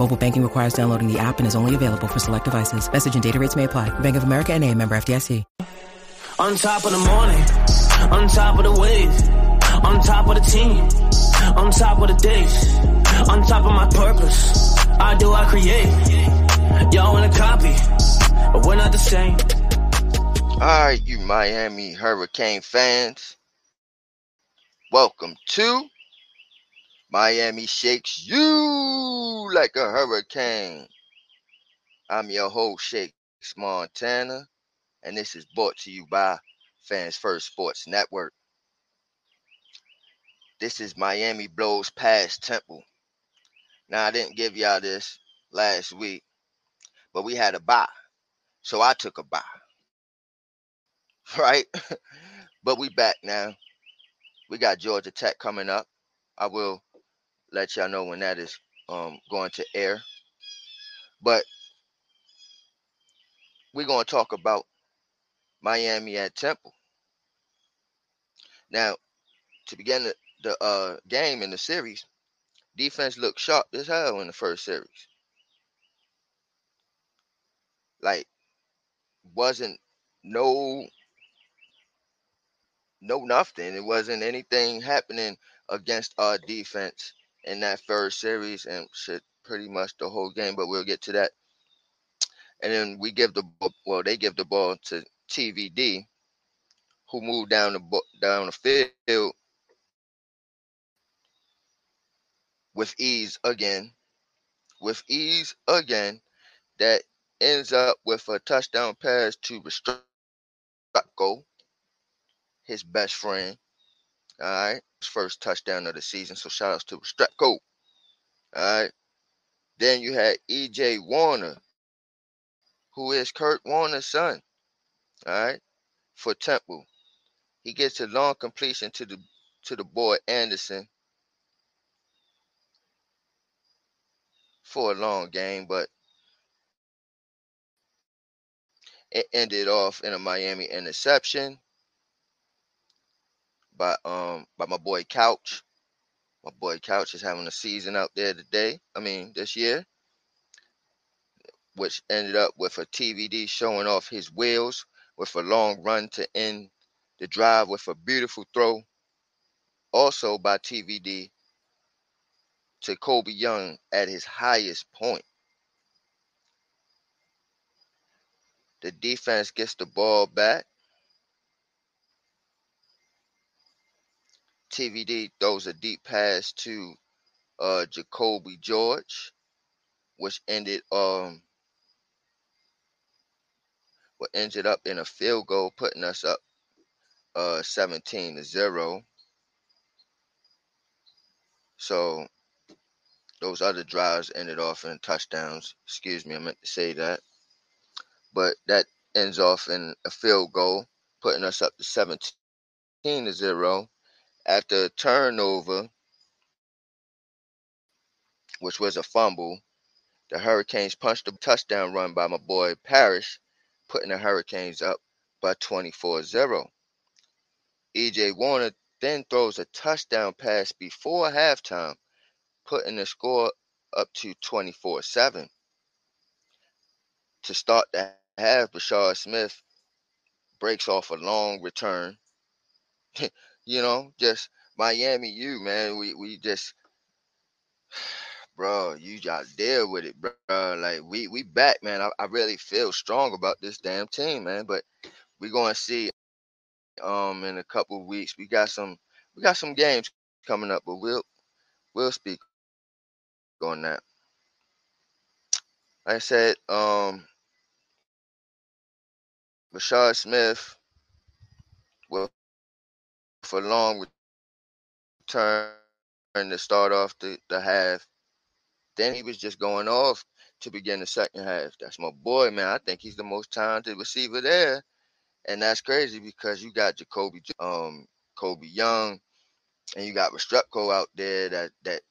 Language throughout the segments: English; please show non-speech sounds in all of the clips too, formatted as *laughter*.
Mobile banking requires downloading the app and is only available for select devices. Message and data rates may apply. Bank of America and a member FDIC. On top of the morning, on top of the wave, on top of the team, on top of the days, on top of my purpose. I do, I create. Y'all want a copy, but we're not the same. All right, you Miami Hurricane fans. Welcome to Miami Shakes You Like a Hurricane. I'm your host, Shakes Montana, and this is brought to you by Fans First Sports Network. This is Miami Blows Past Temple. Now, I didn't give y'all this last week, but we had a bye, so I took a bye *laughs* right? *laughs* but we back now. We got Georgia Tech coming up. I will let y'all know when that is um, going to air. But we're going to talk about Miami at Temple. Now, to begin the, the uh, game in the series, defense looked sharp as hell in the first series. Like, wasn't no no nothing. It wasn't anything happening against our defense in that first series and shit pretty much the whole game, but we'll get to that. And then we give the well, they give the ball to TVD, who moved down the down the field with ease again, with ease again. That ends up with a touchdown pass to Restrepo, his best friend. All right. First touchdown of the season. So shout outs to Restrepo. All right. Then you had EJ Warner, who is Kurt Warner's son. All right. For Temple. He gets a long completion to the to the boy Anderson for a long game, but it ended off in a Miami interception by um by my boy Couch. My boy Couch is having a season out there today. I mean this year, which ended up with a TVD showing off his wheels with a long run to end the drive with a beautiful throw. Also by TVD to Colbie Young at his highest point. The defense gets the ball back. TVD throws a deep pass to uh, Jacolby George, which ended um what ended up in a field goal, putting us up uh 17 to 0. So those other drives ended off in touchdowns. Excuse me, I meant to say that. But that ends off in a field goal, putting us up to 17 to 0 after a turnover, which was a fumble. The Hurricanes punched a touchdown run by my boy Parrish, putting the Hurricanes up by 24 0. EJ Warner then throws a touchdown pass before halftime, putting the score up to 24 7. To start the half, Brashard Smith breaks off a long return. *laughs* you know, just Miami U, man. We we just *sighs* bro, you got deal with it, bro. Like we we back, man. I, I really feel strong about this damn team, man. But we're gonna see um in a couple weeks. We got some we got some games coming up, but we'll we'll speak on that. Like I said, um Brashard Smith for long return to start off the, the half. Then he was just going off to begin the second half. That's my boy, man. I think he's the most talented receiver there. And that's crazy because you got Jacolby um Colbie Young and you got Restrepo out there that that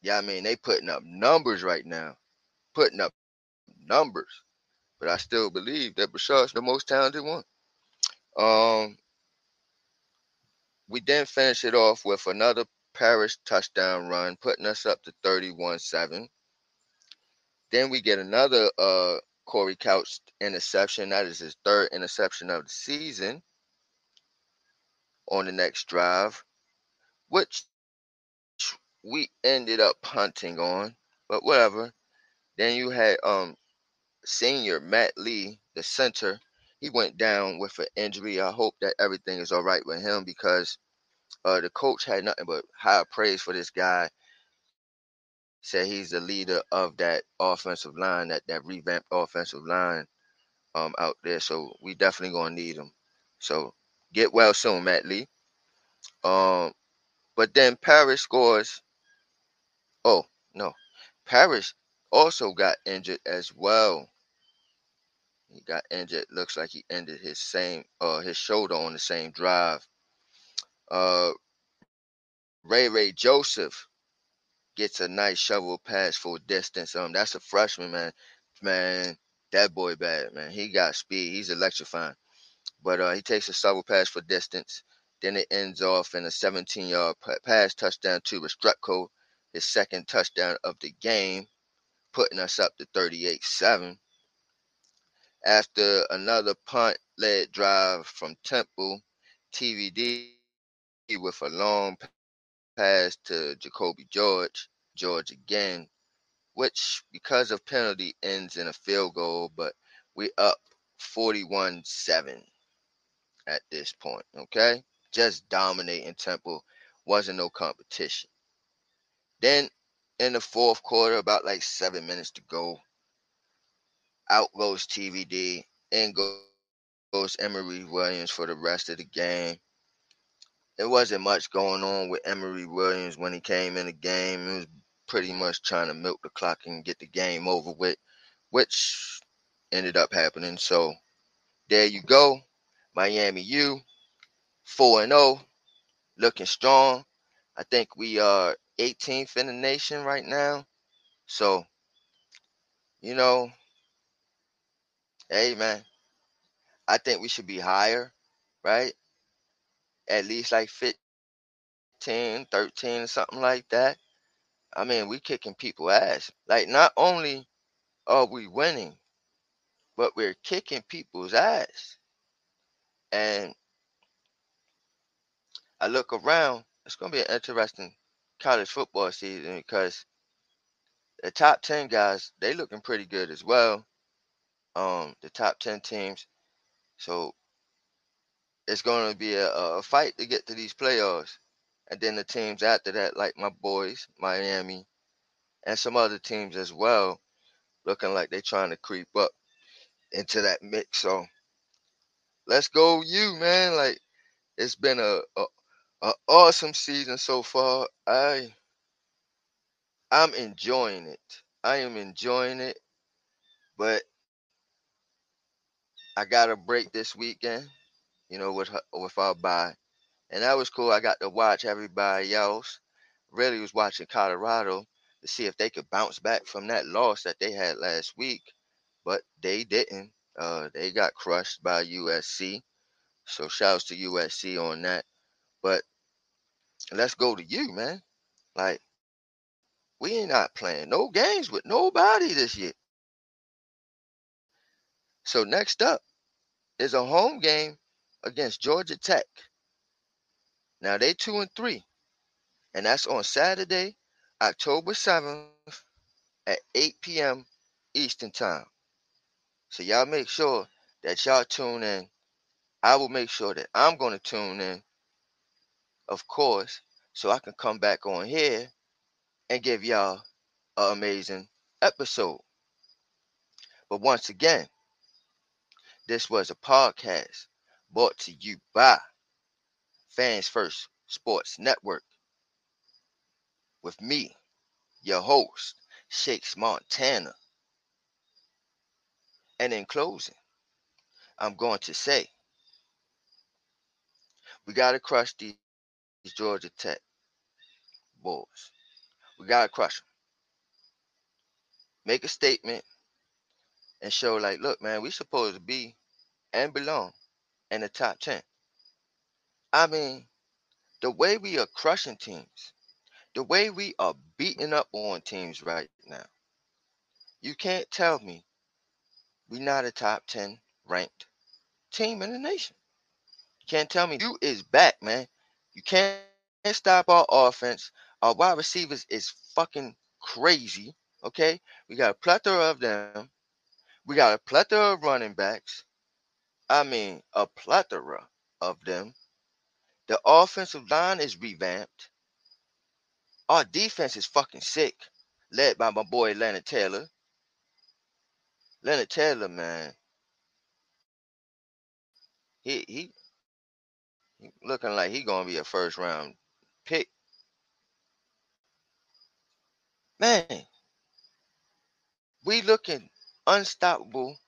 yeah, I mean they putting up numbers right now. Putting up numbers. But I still believe that Brashard's the most talented one. Um we then finish it off with another Parrish touchdown run, putting us up to 31-7. Then we get another uh Corey Couch interception. That is his third interception of the season on the next drive, which we ended up punting on, but whatever. Then you had um senior Matt Lee, the center. He went down with an injury. I hope that everything is all right with him because uh, the coach had nothing but high praise for this guy said he's the leader of that offensive line, that that revamped offensive line um out there. So we definitely gonna need him. So get well soon, Matt Lee. Um, but then Parrish scores. Oh no, Parrish also got injured as well. He got injured. Looks like he ended his same uh his shoulder on the same drive. Uh, Ray Ray Joseph gets a nice shovel pass for distance. Um, that's a freshman, man. Man, that boy bad, man. He got speed. He's electrifying. But uh, he takes a shovel pass for distance. Then it ends off in a 17-yard pass touchdown to Restrepo, his second touchdown of the game, putting us up to 38-7. After another punt-led drive from Temple, TVD with a long pass to Jacolby George, George again, which because of penalty ends in a field goal, but we up 41-7 at this point, okay? Just dominating Temple. Wasn't no competition. Then in the fourth quarter, about like seven minutes to go, out goes TVD, in goes Emory Williams for the rest of the game it wasn't much going on with Emory Williams when he came in the game. He was pretty much trying to milk the clock and get the game over with, which ended up happening. So there you go. Miami U 4 and 0, looking strong. I think we are 18th in the nation right now. So, you know, hey man, I think we should be higher, right? at least like 15, 13, something like that. I mean, we kicking people ass. Like not only are we winning, but we're kicking people's ass. And I look around, it's gonna be an interesting college football season because the top 10 guys, they looking pretty good as well. Um, the top 10 teams. So it's going to be a, a fight to get to these playoffs. And then the teams after that, like my boys, Miami, and some other teams as well, looking like they're trying to creep up into that mix. So let's go, you man! Like it's been a, a, a awesome season so far. I I'm enjoying it. I am enjoying it, but I got a break this weekend, you know, with with our bye, and that was cool. I got to watch everybody else. Really was watching Colorado to see if they could bounce back from that loss that they had last week, but they didn't. Uh, they got crushed by USC. So shouts to USC on that. But let's go to you, man. Like, we ain't not playing no games with nobody this year. So next up is a home game against Georgia Tech. Now they two and three. And that's on Saturday, October 7th at 8 p.m. Eastern Time. So y'all make sure that y'all tune in. I will make sure that I'm going to tune in, of course, so I can come back on here and give y'all an amazing episode. But once again, this was a podcast brought to you by Fans First Sports Network with me, your host, Shakes Montana. And in closing, I'm going to say we got to crush these Georgia Tech boys. We got to crush them. Make a statement and show, like, look, man, we supposed to be and belong in the top 10. I mean, the way we are crushing teams, the way we are beating up on teams right now, you can't tell me we're not a top 10 ranked team in the nation. You can't tell me you is back, man. You can't stop our offense. Our wide receivers is fucking crazy. Okay? We got a plethora of them. We got a plethora of running backs. I mean, a plethora of them. The offensive line is revamped. Our defense is fucking sick, led by my boy Leonard Taylor. Leonard Taylor, man, he he, he looking like he gonna be a first round pick. Man, we looking unstoppable.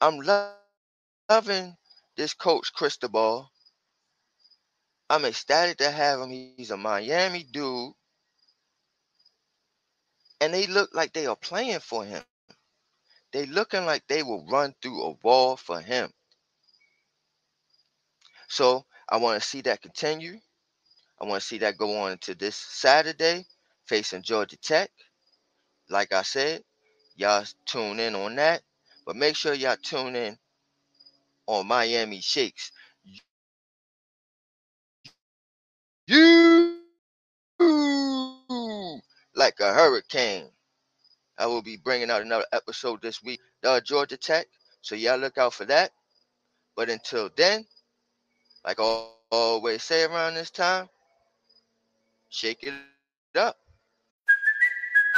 I'm lo- loving this coach Cristobal. I'm ecstatic to have him. He's a Miami dude. And they look like they are playing for him. They looking like they will run through a wall for him. So I want to see that continue. I want to see that go on into this Saturday, facing Georgia Tech. Like I said, y'all tune in on that. But make sure y'all tune in on Miami Shakes. You like a hurricane. I will be bringing out another episode this week, uh, Georgia Tech. So y'all look out for that. But until then, like I always say around this time, shake it up.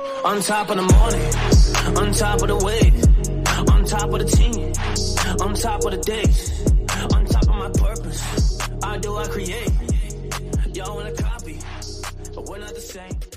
On top of the morning, on top of the wave, on top of the team, on top of the days, on top of my purpose. I do, I create. Y'all wanna copy, but we're not the same.